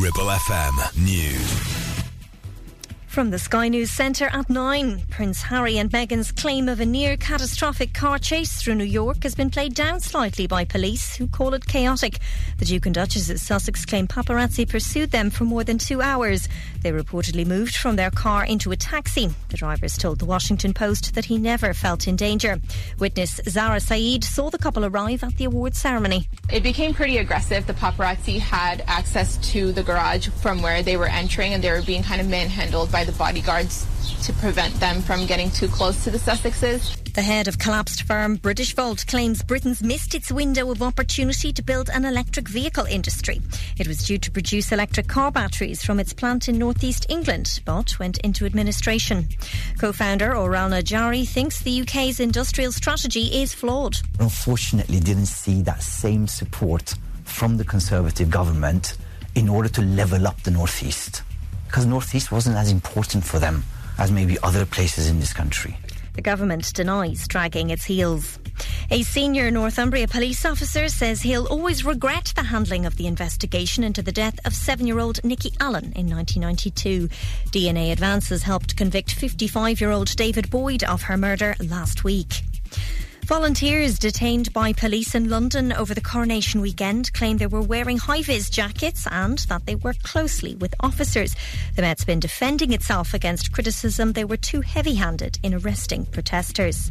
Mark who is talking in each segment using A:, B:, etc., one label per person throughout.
A: Ribble FM News.
B: From the Sky News Centre at 9, Prince Harry and Meghan's claim of a near catastrophic car chase through New York has been played down slightly by police, who call it chaotic. The Duke and Duchess of Sussex claim paparazzi pursued them for more than two hours. They reportedly moved from their car into a taxi. The drivers told the Washington Post that he never felt in danger. Witness Zara Saeed saw the couple arrive at the awards ceremony.
C: It became pretty aggressive. The paparazzi had access to the garage from where they were entering, and they were being kind of manhandled by by the bodyguards to prevent them from getting too close to the Sussexes.
B: The head of collapsed firm British Britishvolt claims Britain's missed its window of opportunity to build an electric vehicle industry. It was due to produce electric car batteries from its plant in northeast England, but went into administration. Co-founder Orral Nadjari thinks the UK's industrial strategy is flawed.
D: Unfortunately, didn't see that same support from the Conservative government in order to level up the northeast because Northeast wasn't as important for them as maybe other places in this country.
B: The government denies dragging its heels. A senior Northumbria police officer says he'll always regret the handling of the investigation into the death of seven year old Nikki Allen in 1992. DNA advances helped convict 55 year old David Boyd of her murder last week. Volunteers detained by police in London over the coronation weekend claim they were wearing high vis jackets and that they worked closely with officers. The Met's been defending itself against criticism they were too heavy handed in arresting protesters.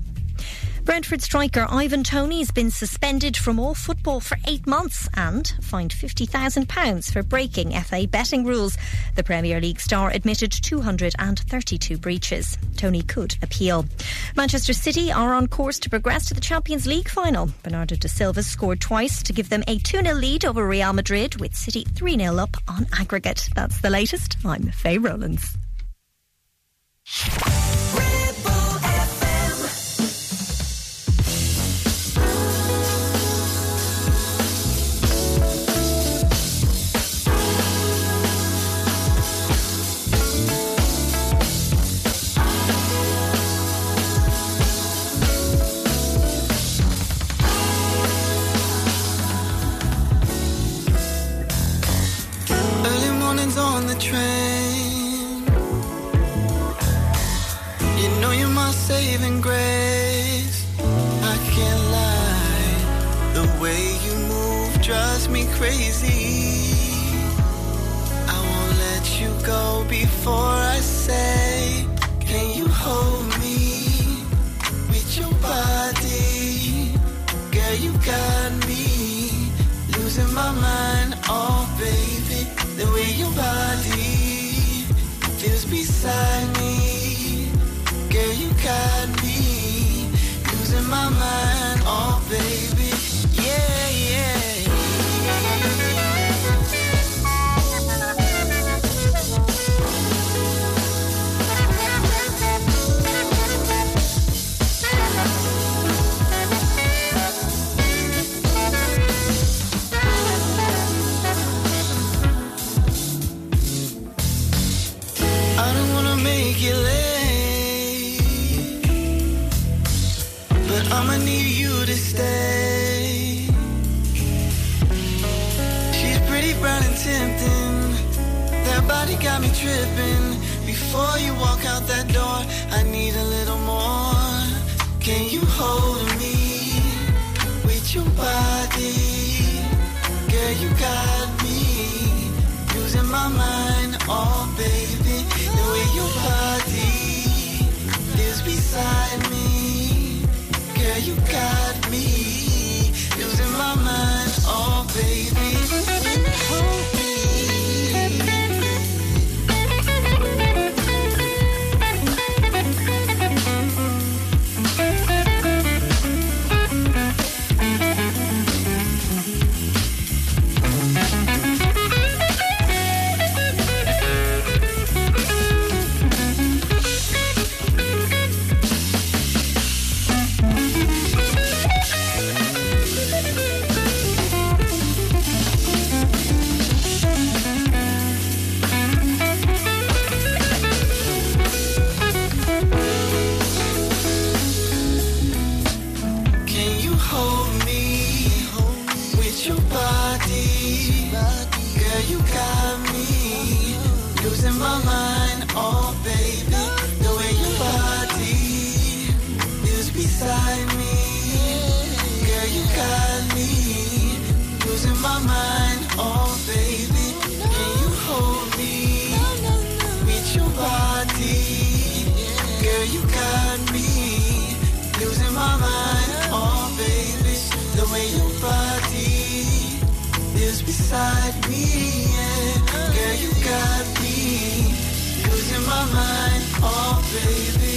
B: Brentford striker Ivan Toney's been suspended from all football for eight months and fined £50,000 for breaking FA betting rules. The Premier League star admitted 232 breaches. Toney could appeal. Manchester City are on course to progress to the Champions League final. Bernardo da Silva scored twice to give them a 2 0 lead over Real Madrid, with City 3 0 up on aggregate. That's the latest. I'm Faye Rowlands.
E: Train. You know you're my saving grace. I can't lie. The way you move drives me crazy. I won't let you go before I say, Can you hold me with your body? Girl, you got me losing my mind. Baby, the way your body feels beside me. Girl, you got me losing my mind. Oh, baby, mind. Oh, baby, the way your body lives beside me. Girl, you got me losing my mind. Oh, baby, hold my. Oh, baby.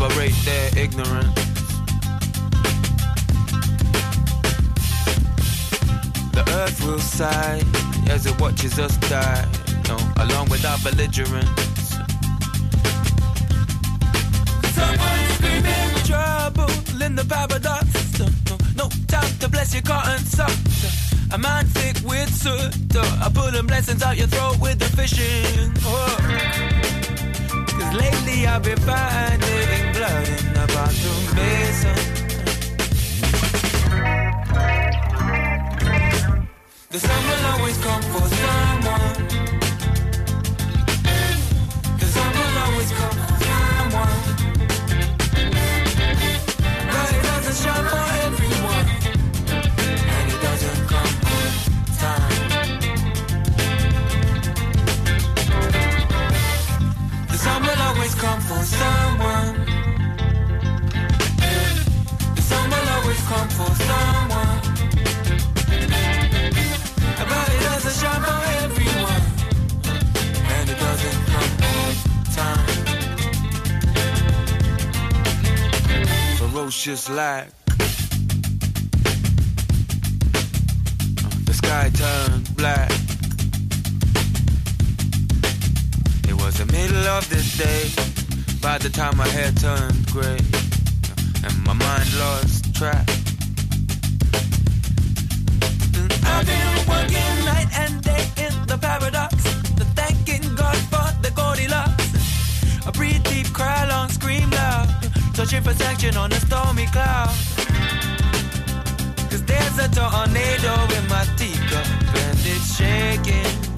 F: separate their
G: ignorance. ferocious like the sky turned black. It was the middle of the day by the time my hair turned gray and my mind lost track. I've been working night and day in the paradox, the thanking God for the Goldilocks. I breathe deep, cry long, scream loud searching for section on a stormy cloud. Cause there's a tornado in my teacup and it's shaking.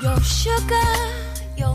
F: Your sugar, your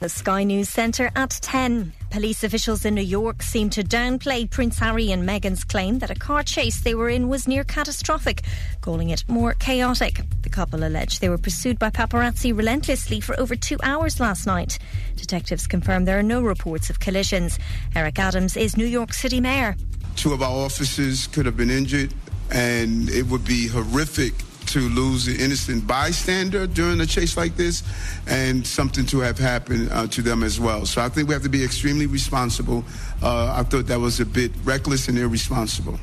B: The Sky News Centre at 10. Police officials in New York seem to downplay Prince Harry and Meghan's claim that a car chase they were in was near catastrophic, calling it more chaotic. The couple allege they were pursued by paparazzi relentlessly for over two hours last night. Detectives confirm there are no reports of collisions. Eric Adams is New York City Mayor.
H: Two of our officers could have been injured, and it would be horrific to lose an innocent bystander during a chase like this and something to have happened uh, to them as well. So I think we have to be extremely responsible. Uh, I thought that was a bit reckless and irresponsible.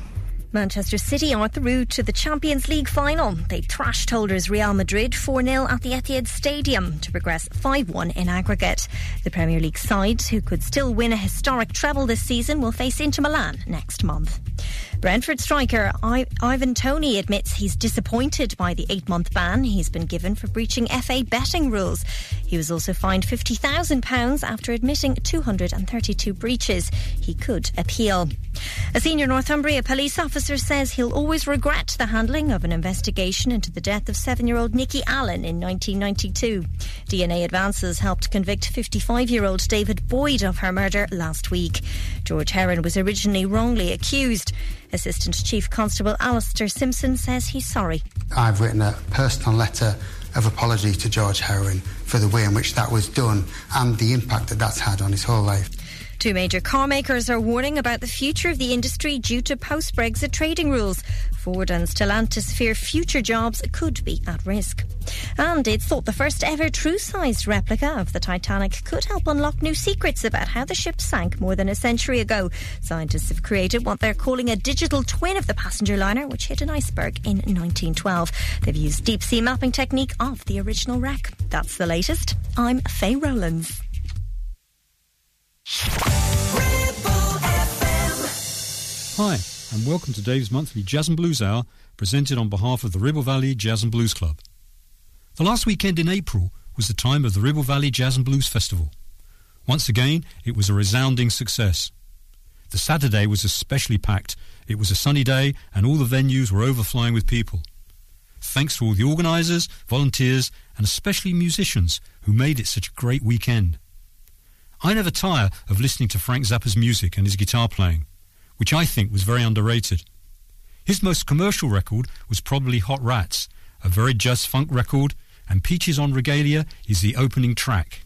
B: Manchester City are through to the Champions League final. They thrashed holders Real Madrid 4 0 at the Etihad Stadium to progress 5 1 in aggregate. The Premier League side, who could still win a historic treble this season, will face Inter Milan next month. Brentford striker I- Ivan Toney admits he's disappointed by the eight month ban he's been given for breaching FA betting rules. He was also fined £50,000 after admitting 232 breaches. He could appeal. A senior Northumbria police officer says he'll always regret the handling of an investigation into the death of seven year old Nikki Allen in 1992. DNA advances helped convict 55 year old David Boyd of her murder last week. George Heron was originally wrongly accused. Assistant Chief Constable Alistair Simpson says he's sorry.
I: I've written a personal letter of apology to George Heron for the way in which that was done and the impact that that's had on his whole life.
B: Two major car makers are warning about the future of the industry due to post Brexit trading rules. Ford and Stellantis fear future jobs could be at risk. And it's thought the first ever true sized replica of the Titanic could help unlock new secrets about how the ship sank more than a century ago. Scientists have created what they're calling a digital twin of the passenger liner, which hit an iceberg in 1912. They've used deep sea mapping technique of the original wreck. That's the latest. I'm Faye Rowlands.
J: Hi, and welcome to Dave's monthly Jazz and Blues Hour, presented on behalf of the Ribble Valley Jazz and Blues Club. The last weekend in April was the time of the Ribble Valley Jazz and Blues Festival. Once again, it was a resounding success. The Saturday was especially packed. It was a sunny day, and all the venues were overflowing with people. Thanks to all the organisers, volunteers, and especially musicians who made it such a great weekend. I never tire of listening to Frank Zappa's music and his guitar playing which I think was very underrated. His most commercial record was probably Hot Rats, a very jazz funk record, and Peaches en Regalia is the opening track.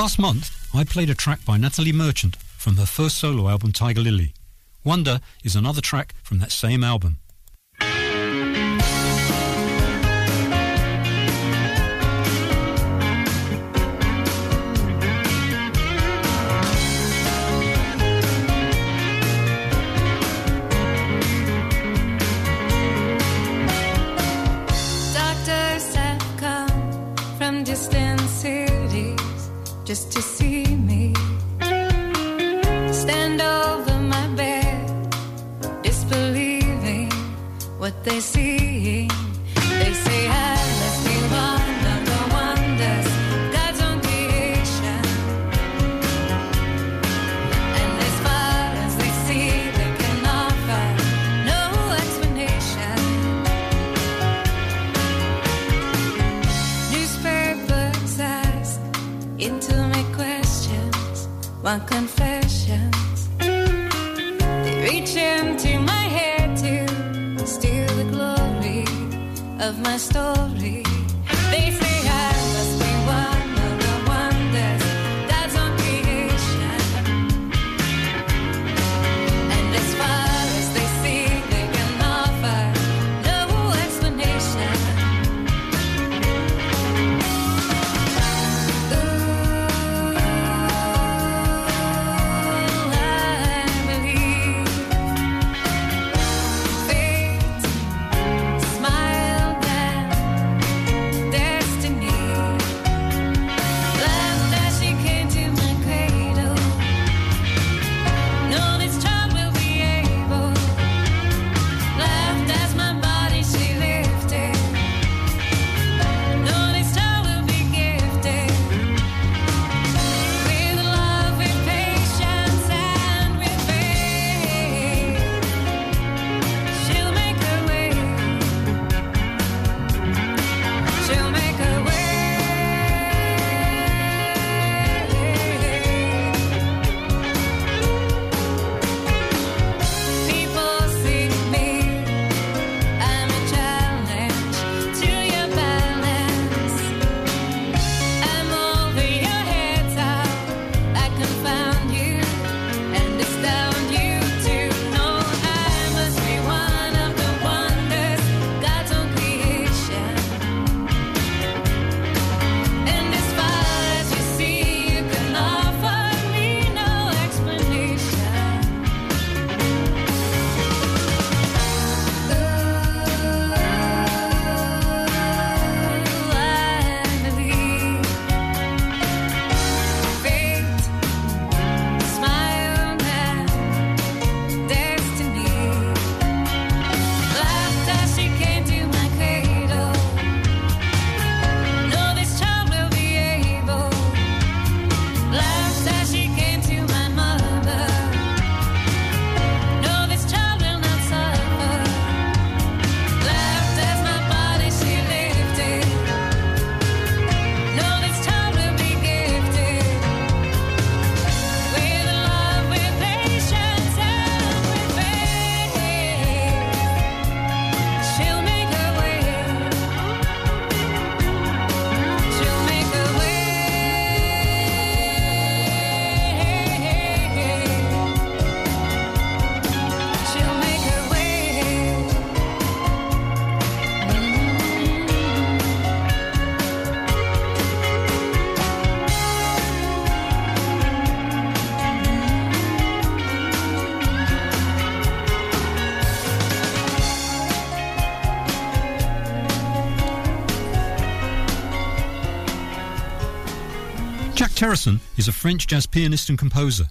F: Last month, I played a track by Natalie Merchant from her first solo album Tiger Lily. Wonder is another track from that same album. Terrasson is a French jazz pianist and composer.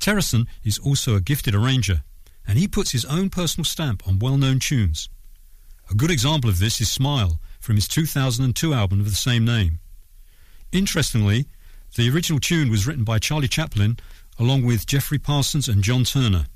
F: Terrasson is also a gifted arranger, and he puts his own personal stamp on well known tunes. A good example of this is Smile from his 2002 album of the same name. Interestingly, the original tune was written by Charlie Chaplin along with Geoffrey Parsons and John Turner.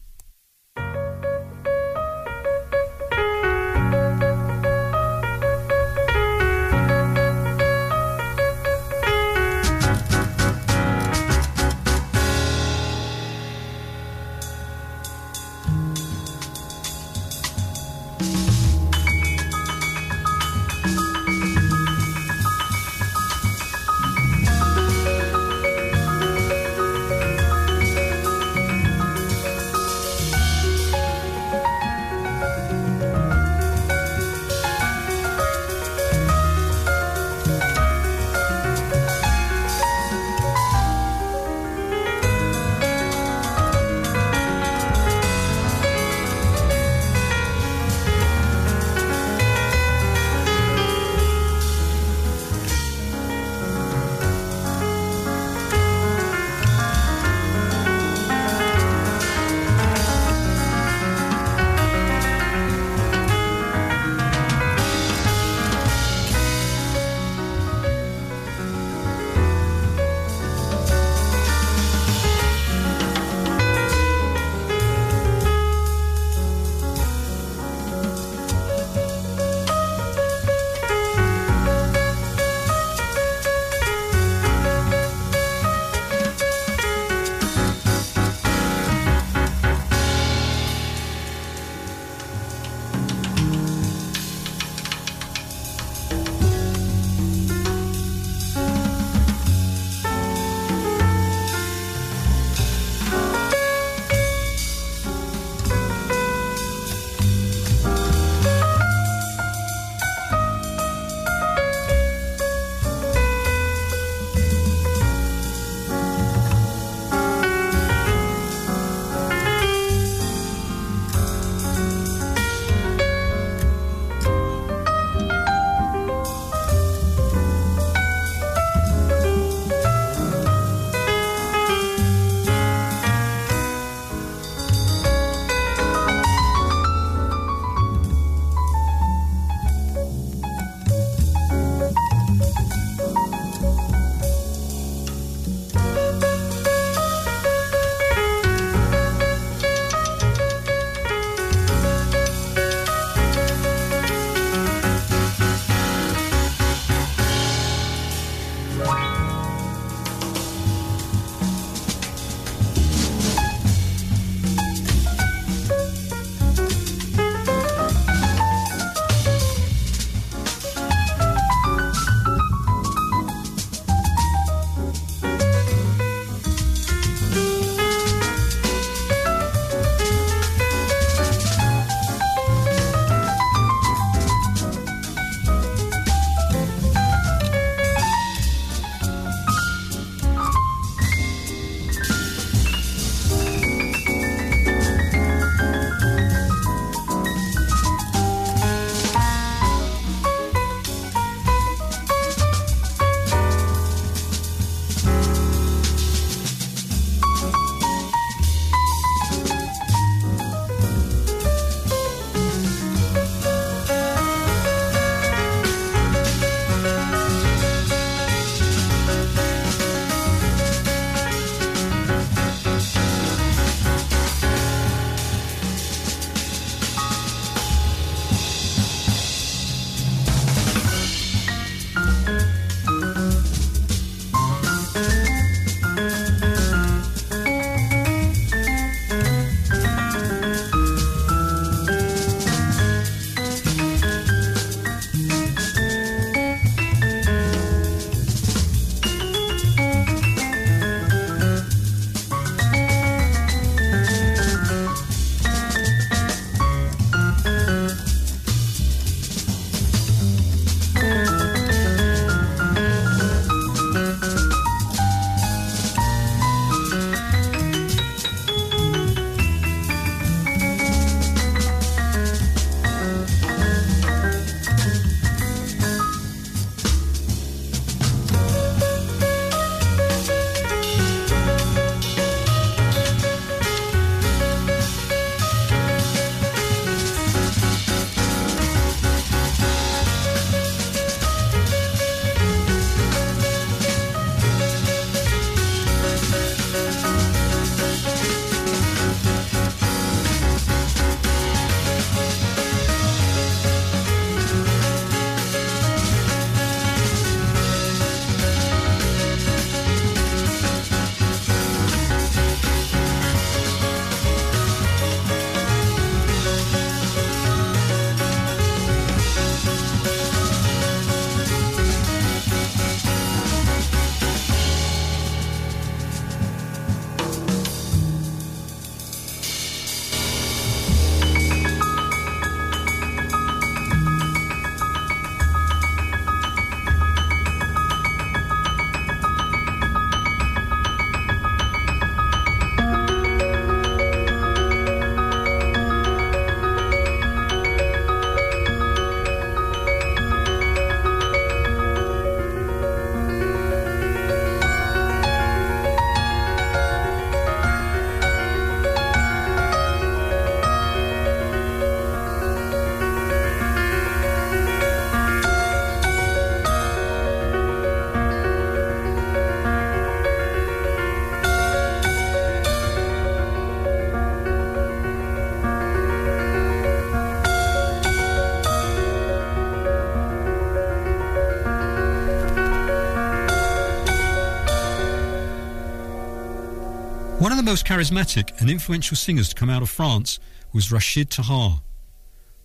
G: Most charismatic and influential singers to come out of France was Rachid Taha.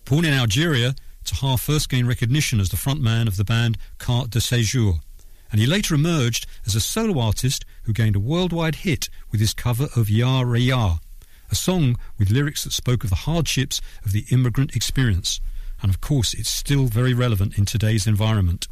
G: Born in Algeria, Taha first gained recognition as the frontman of the band Carte de Séjour, and he later emerged as a solo artist who gained a worldwide hit with his cover of Ya Rayah, a song with lyrics that spoke of the hardships of the immigrant experience. And of course, it's still very relevant in today's environment.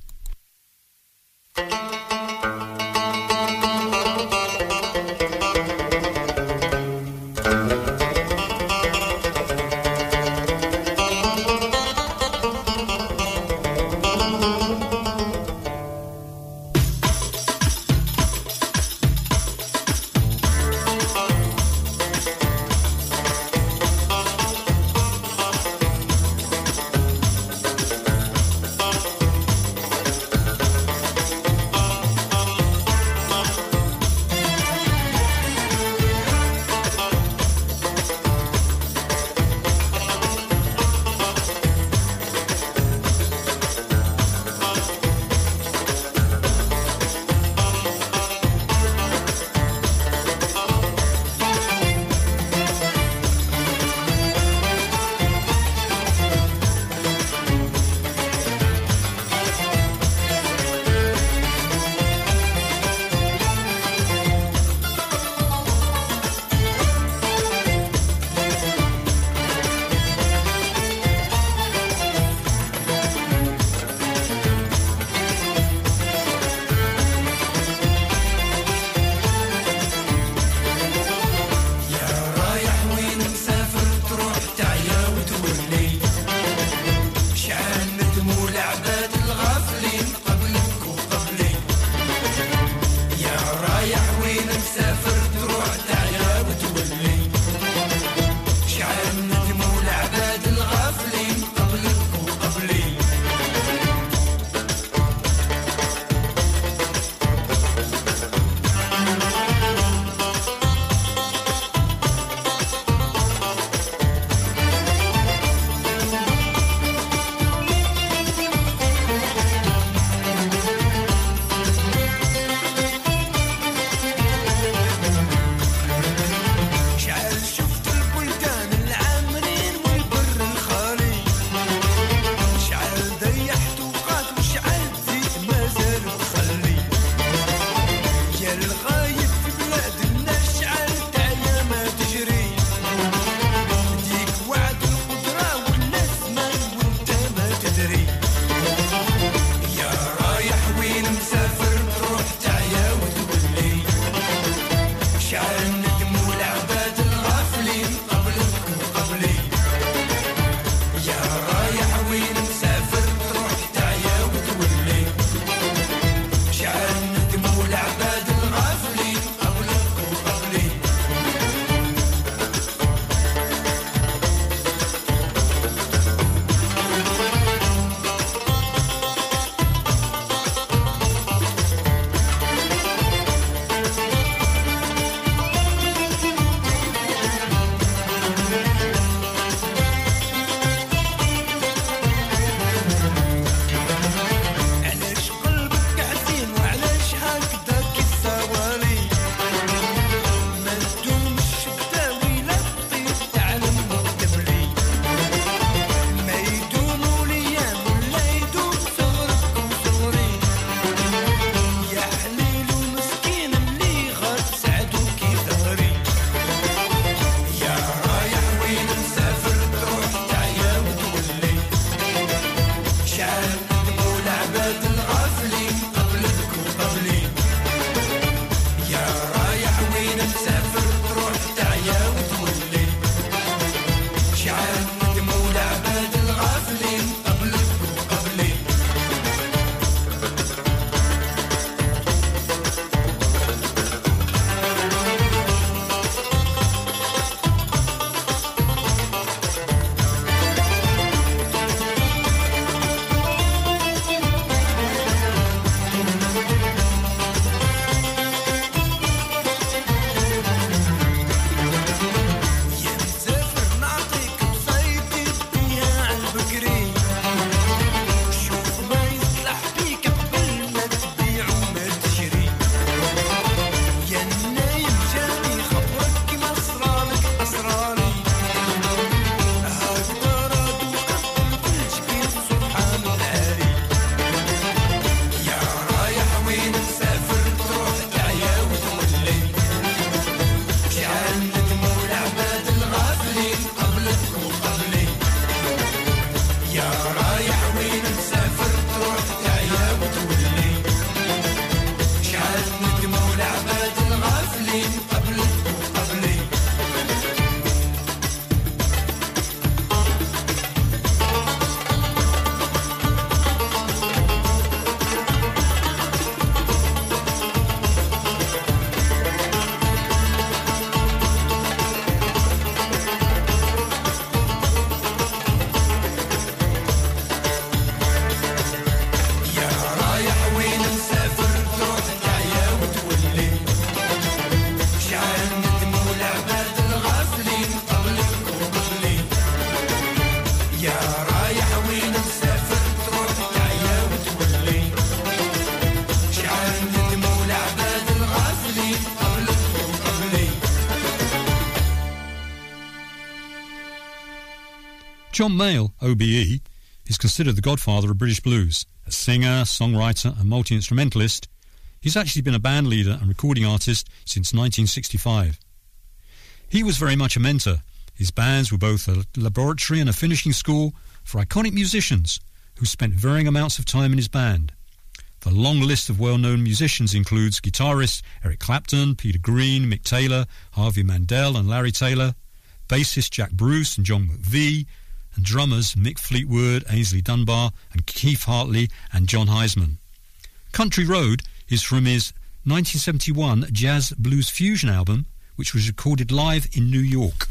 J: John Mayall, OBE, is considered the godfather of British blues. A singer, songwriter, and multi instrumentalist, he's actually been a band leader and recording artist since 1965. He was very much a mentor. His bands were both a laboratory and a finishing school for iconic musicians who spent varying amounts of time in his band. The long list of well-known musicians includes guitarists Eric Clapton, Peter Green, Mick Taylor, Harvey Mandel and Larry Taylor, bassist Jack Bruce and John McVie, and drummers Mick Fleetwood, Aynsley Dunbar, and Keef Hartley and Jon Hiseman. Country Road is from his 1971 Jazz Blues Fusion album, which was recorded live in New York.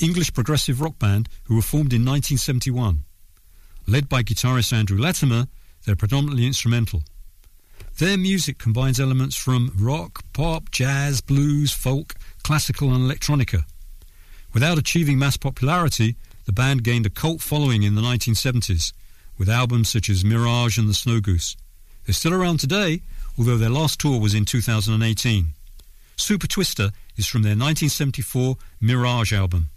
J: English progressive rock band who were formed in 1971. Led by guitarist Andrew Latimer, they're predominantly instrumental. Their music combines elements from rock, pop, jazz, blues, folk, classical, and electronica. Without achieving mass popularity, the band gained a cult following in the 1970s, with albums such as Mirage and The Snow Goose. They're still around today, although their last tour was in 2018. Super Twister is from their 1974 Mirage album.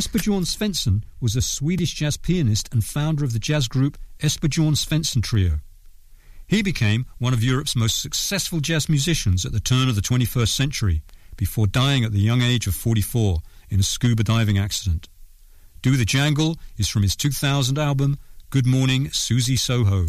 J: Esbjörn Svensson was a Swedish jazz pianist and founder of the jazz group Esbjörn Svensson Trio. He became one of Europe's most successful jazz musicians at the turn of the 21st century, before dying at the young age of 44 in a scuba diving accident. Do the Jangle is from his 2000 album Good Morning Susie Soho.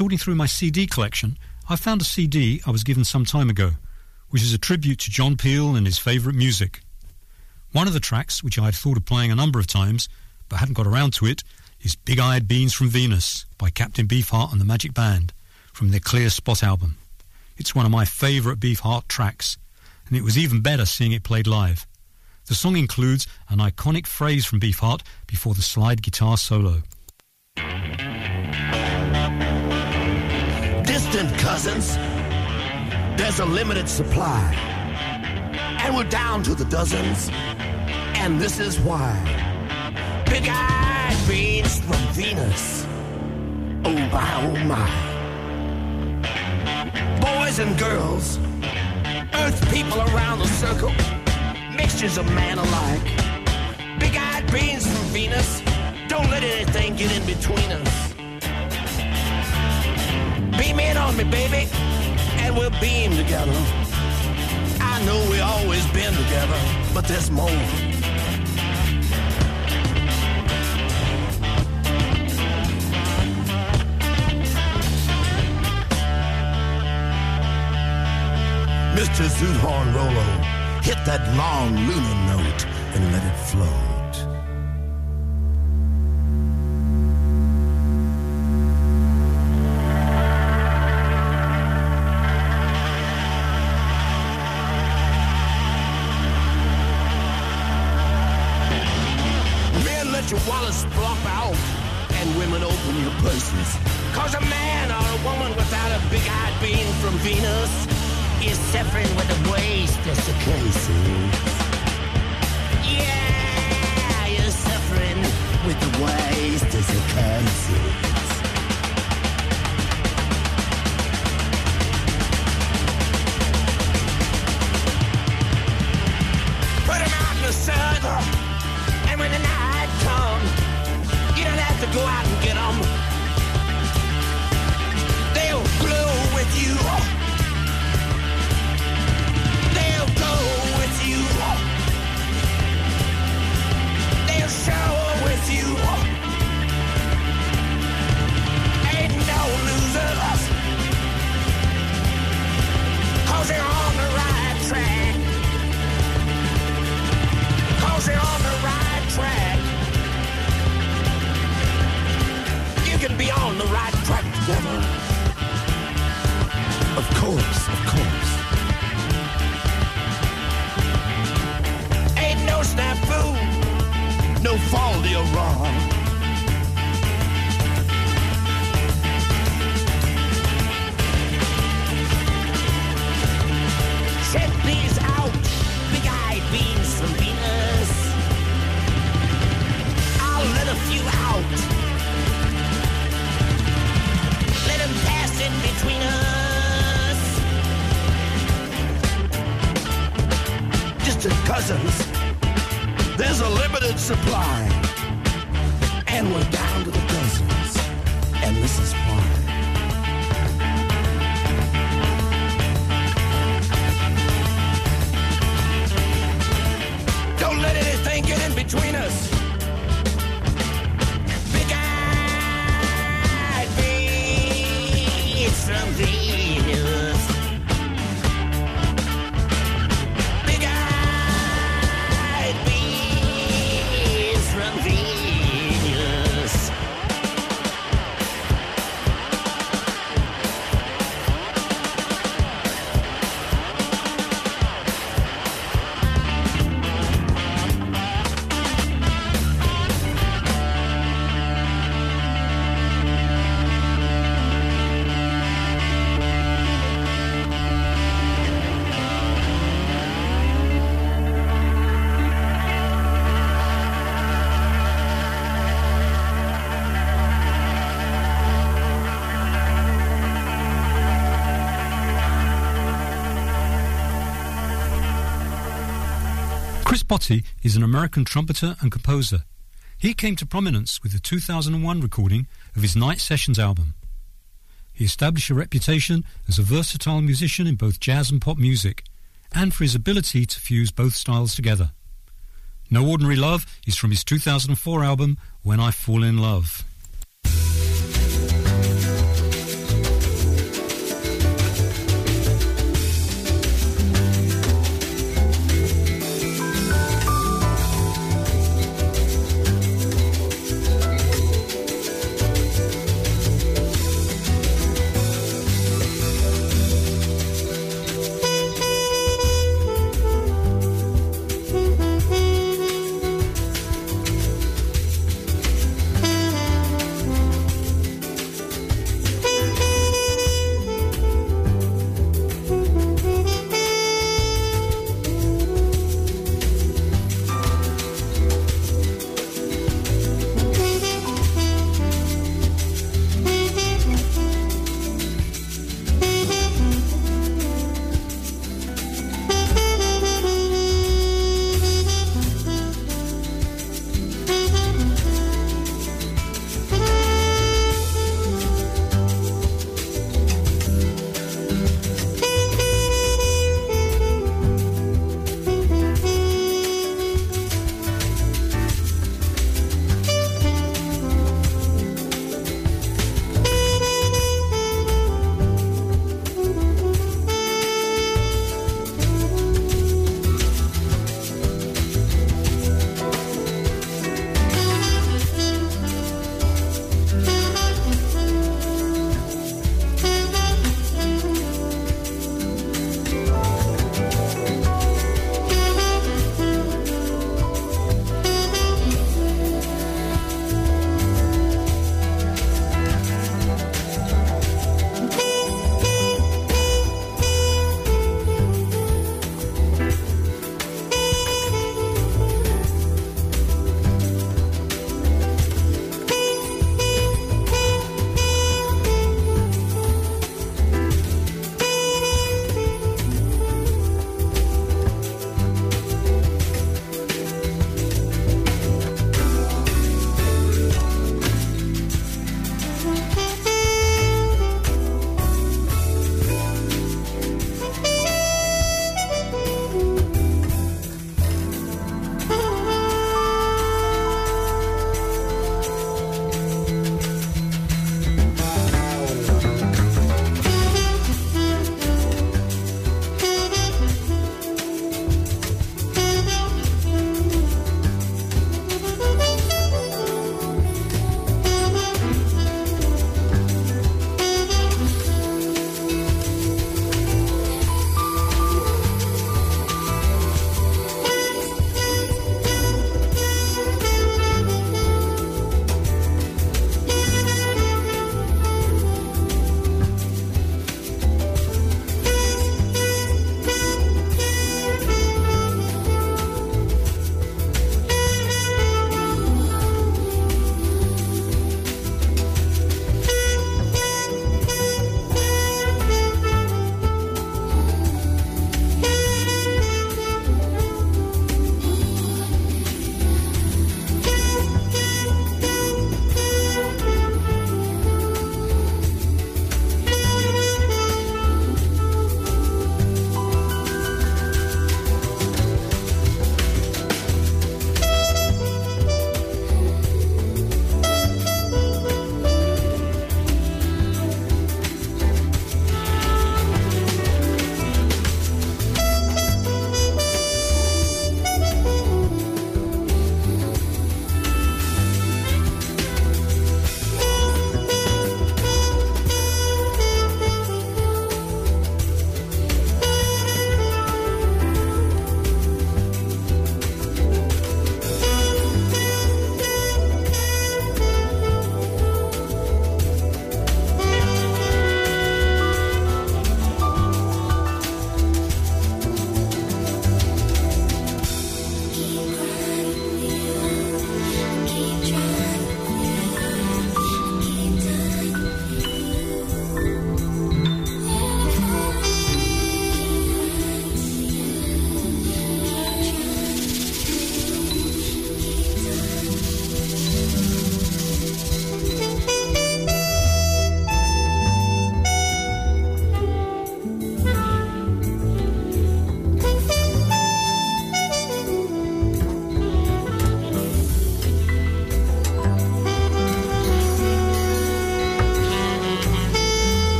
J: Sorting through my CD collection, I found a CD I was given some time ago, which is a tribute to John Peel and his favourite music. One of the tracks, which I had thought of playing a number of times, but hadn't got around to it, is Big Eyed Beans from Venus by Captain Beefheart and the Magic Band from their Clear Spot album. It's one of my favourite Beefheart tracks, and it was even better seeing it played live. The song includes an iconic phrase from Beefheart before the slide guitar solo.
K: Distant cousins, there's a limited supply. And we're down to the dozens, and this is why. Big eyed beans from Venus. Oh my, oh my. Boys and girls, earth people around the circle, mixtures of man alike. Big eyed beans from Venus, don't let anything get in between us. On me, baby, and we'll beam together. I know we always been together, but there's more. Mr. Zoot Horn Rollo, hit that long lunar note and let it float. Is
J: an American trumpeter and composer. He came to prominence with the 2001 recording of his Night Sessions album. He established a reputation as a versatile musician in both jazz and pop music, and for his ability to fuse both styles together. No Ordinary Love is from his 2004 album When I Fall in Love.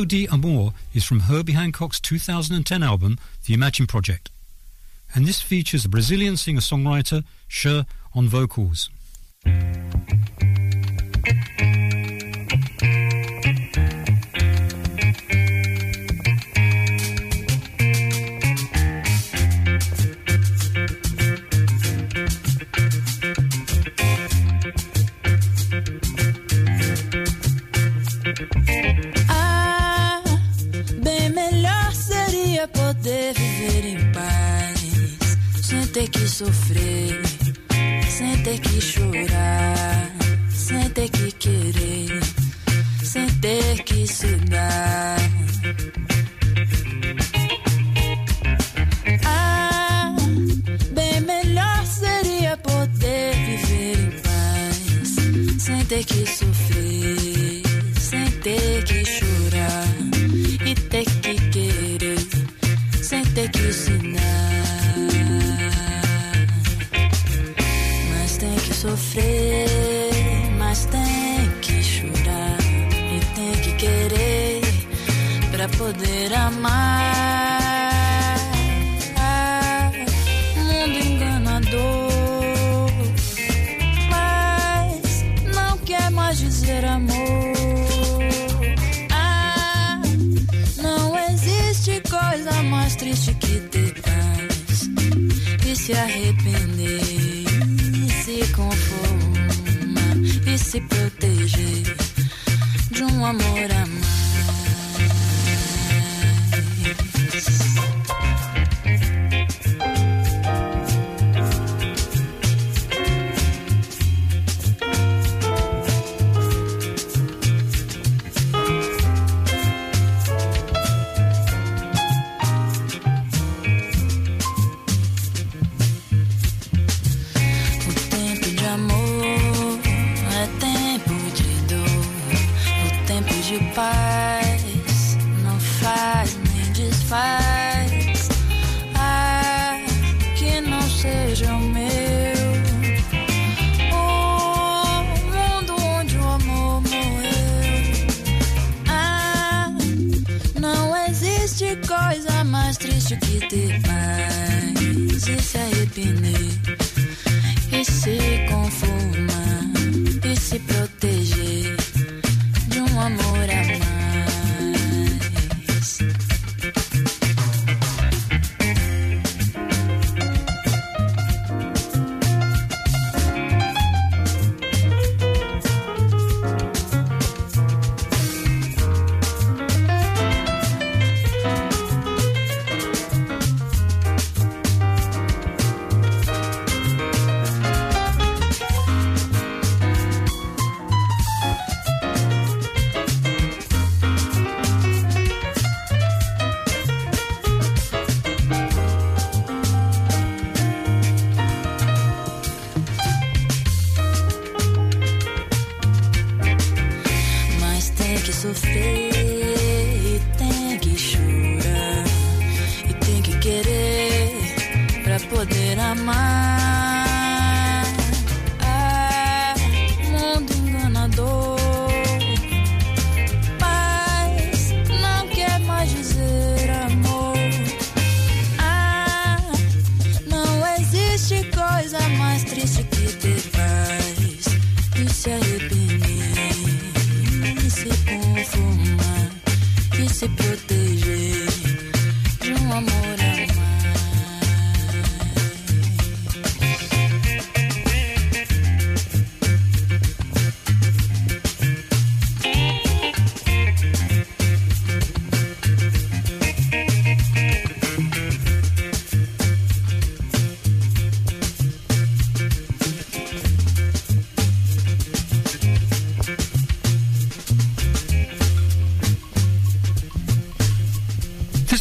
J: Tempo de Amor is from Herbie Hancock's 2010 album, The Imagine Project. And this features the Brazilian singer-songwriter Céu on vocals.
F: Mais triste que ter paz e se arrepender, e se conformar e se proteger de um amor a mais.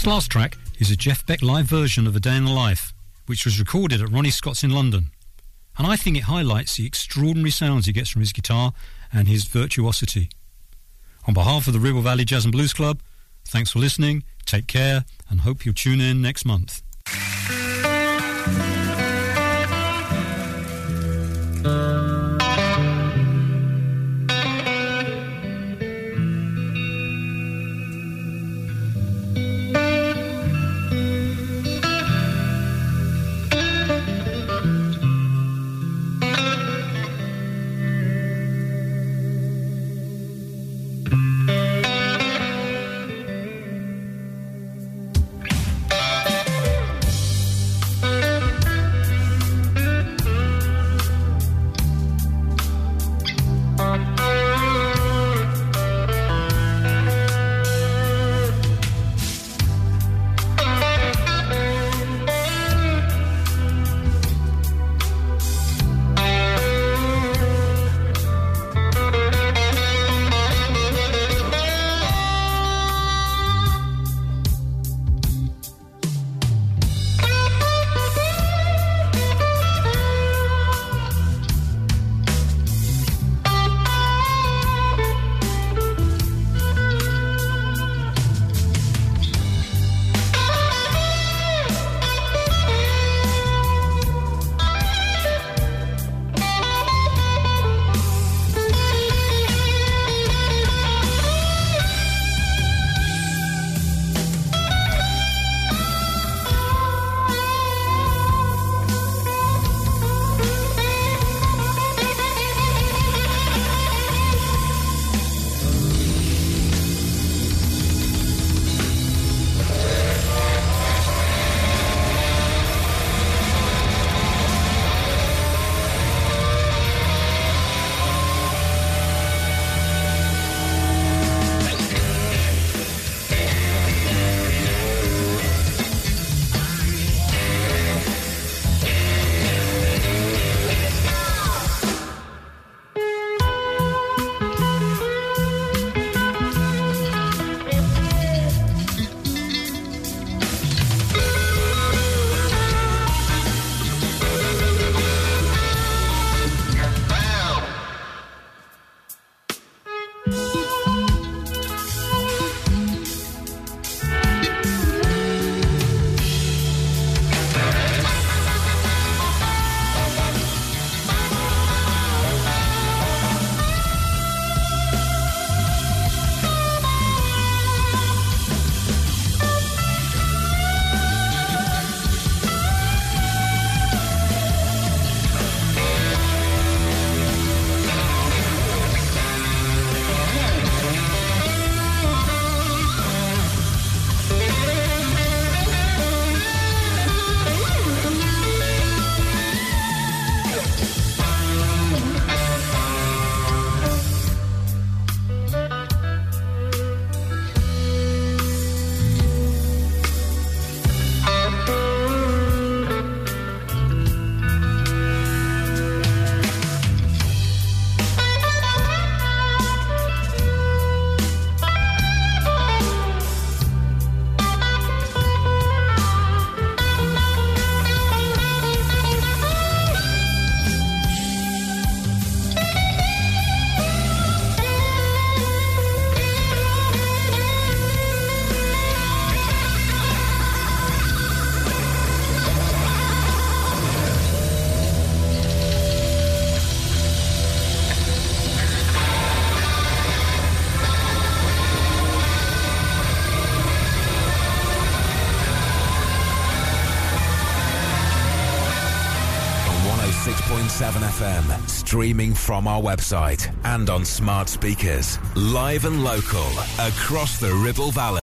J: Last track is a Jeff Beck live version of A Day in the Life, which was recorded at Ronnie Scott's in London. And I think it highlights the extraordinary sounds he gets from his guitar and his virtuosity. On behalf of the Ribble Valley Jazz and Blues Club, thanks for listening, take care, and hope you'll tune in next month.
A: Streaming from our website and on smart speakers. Live and local, across the Ribble Valley.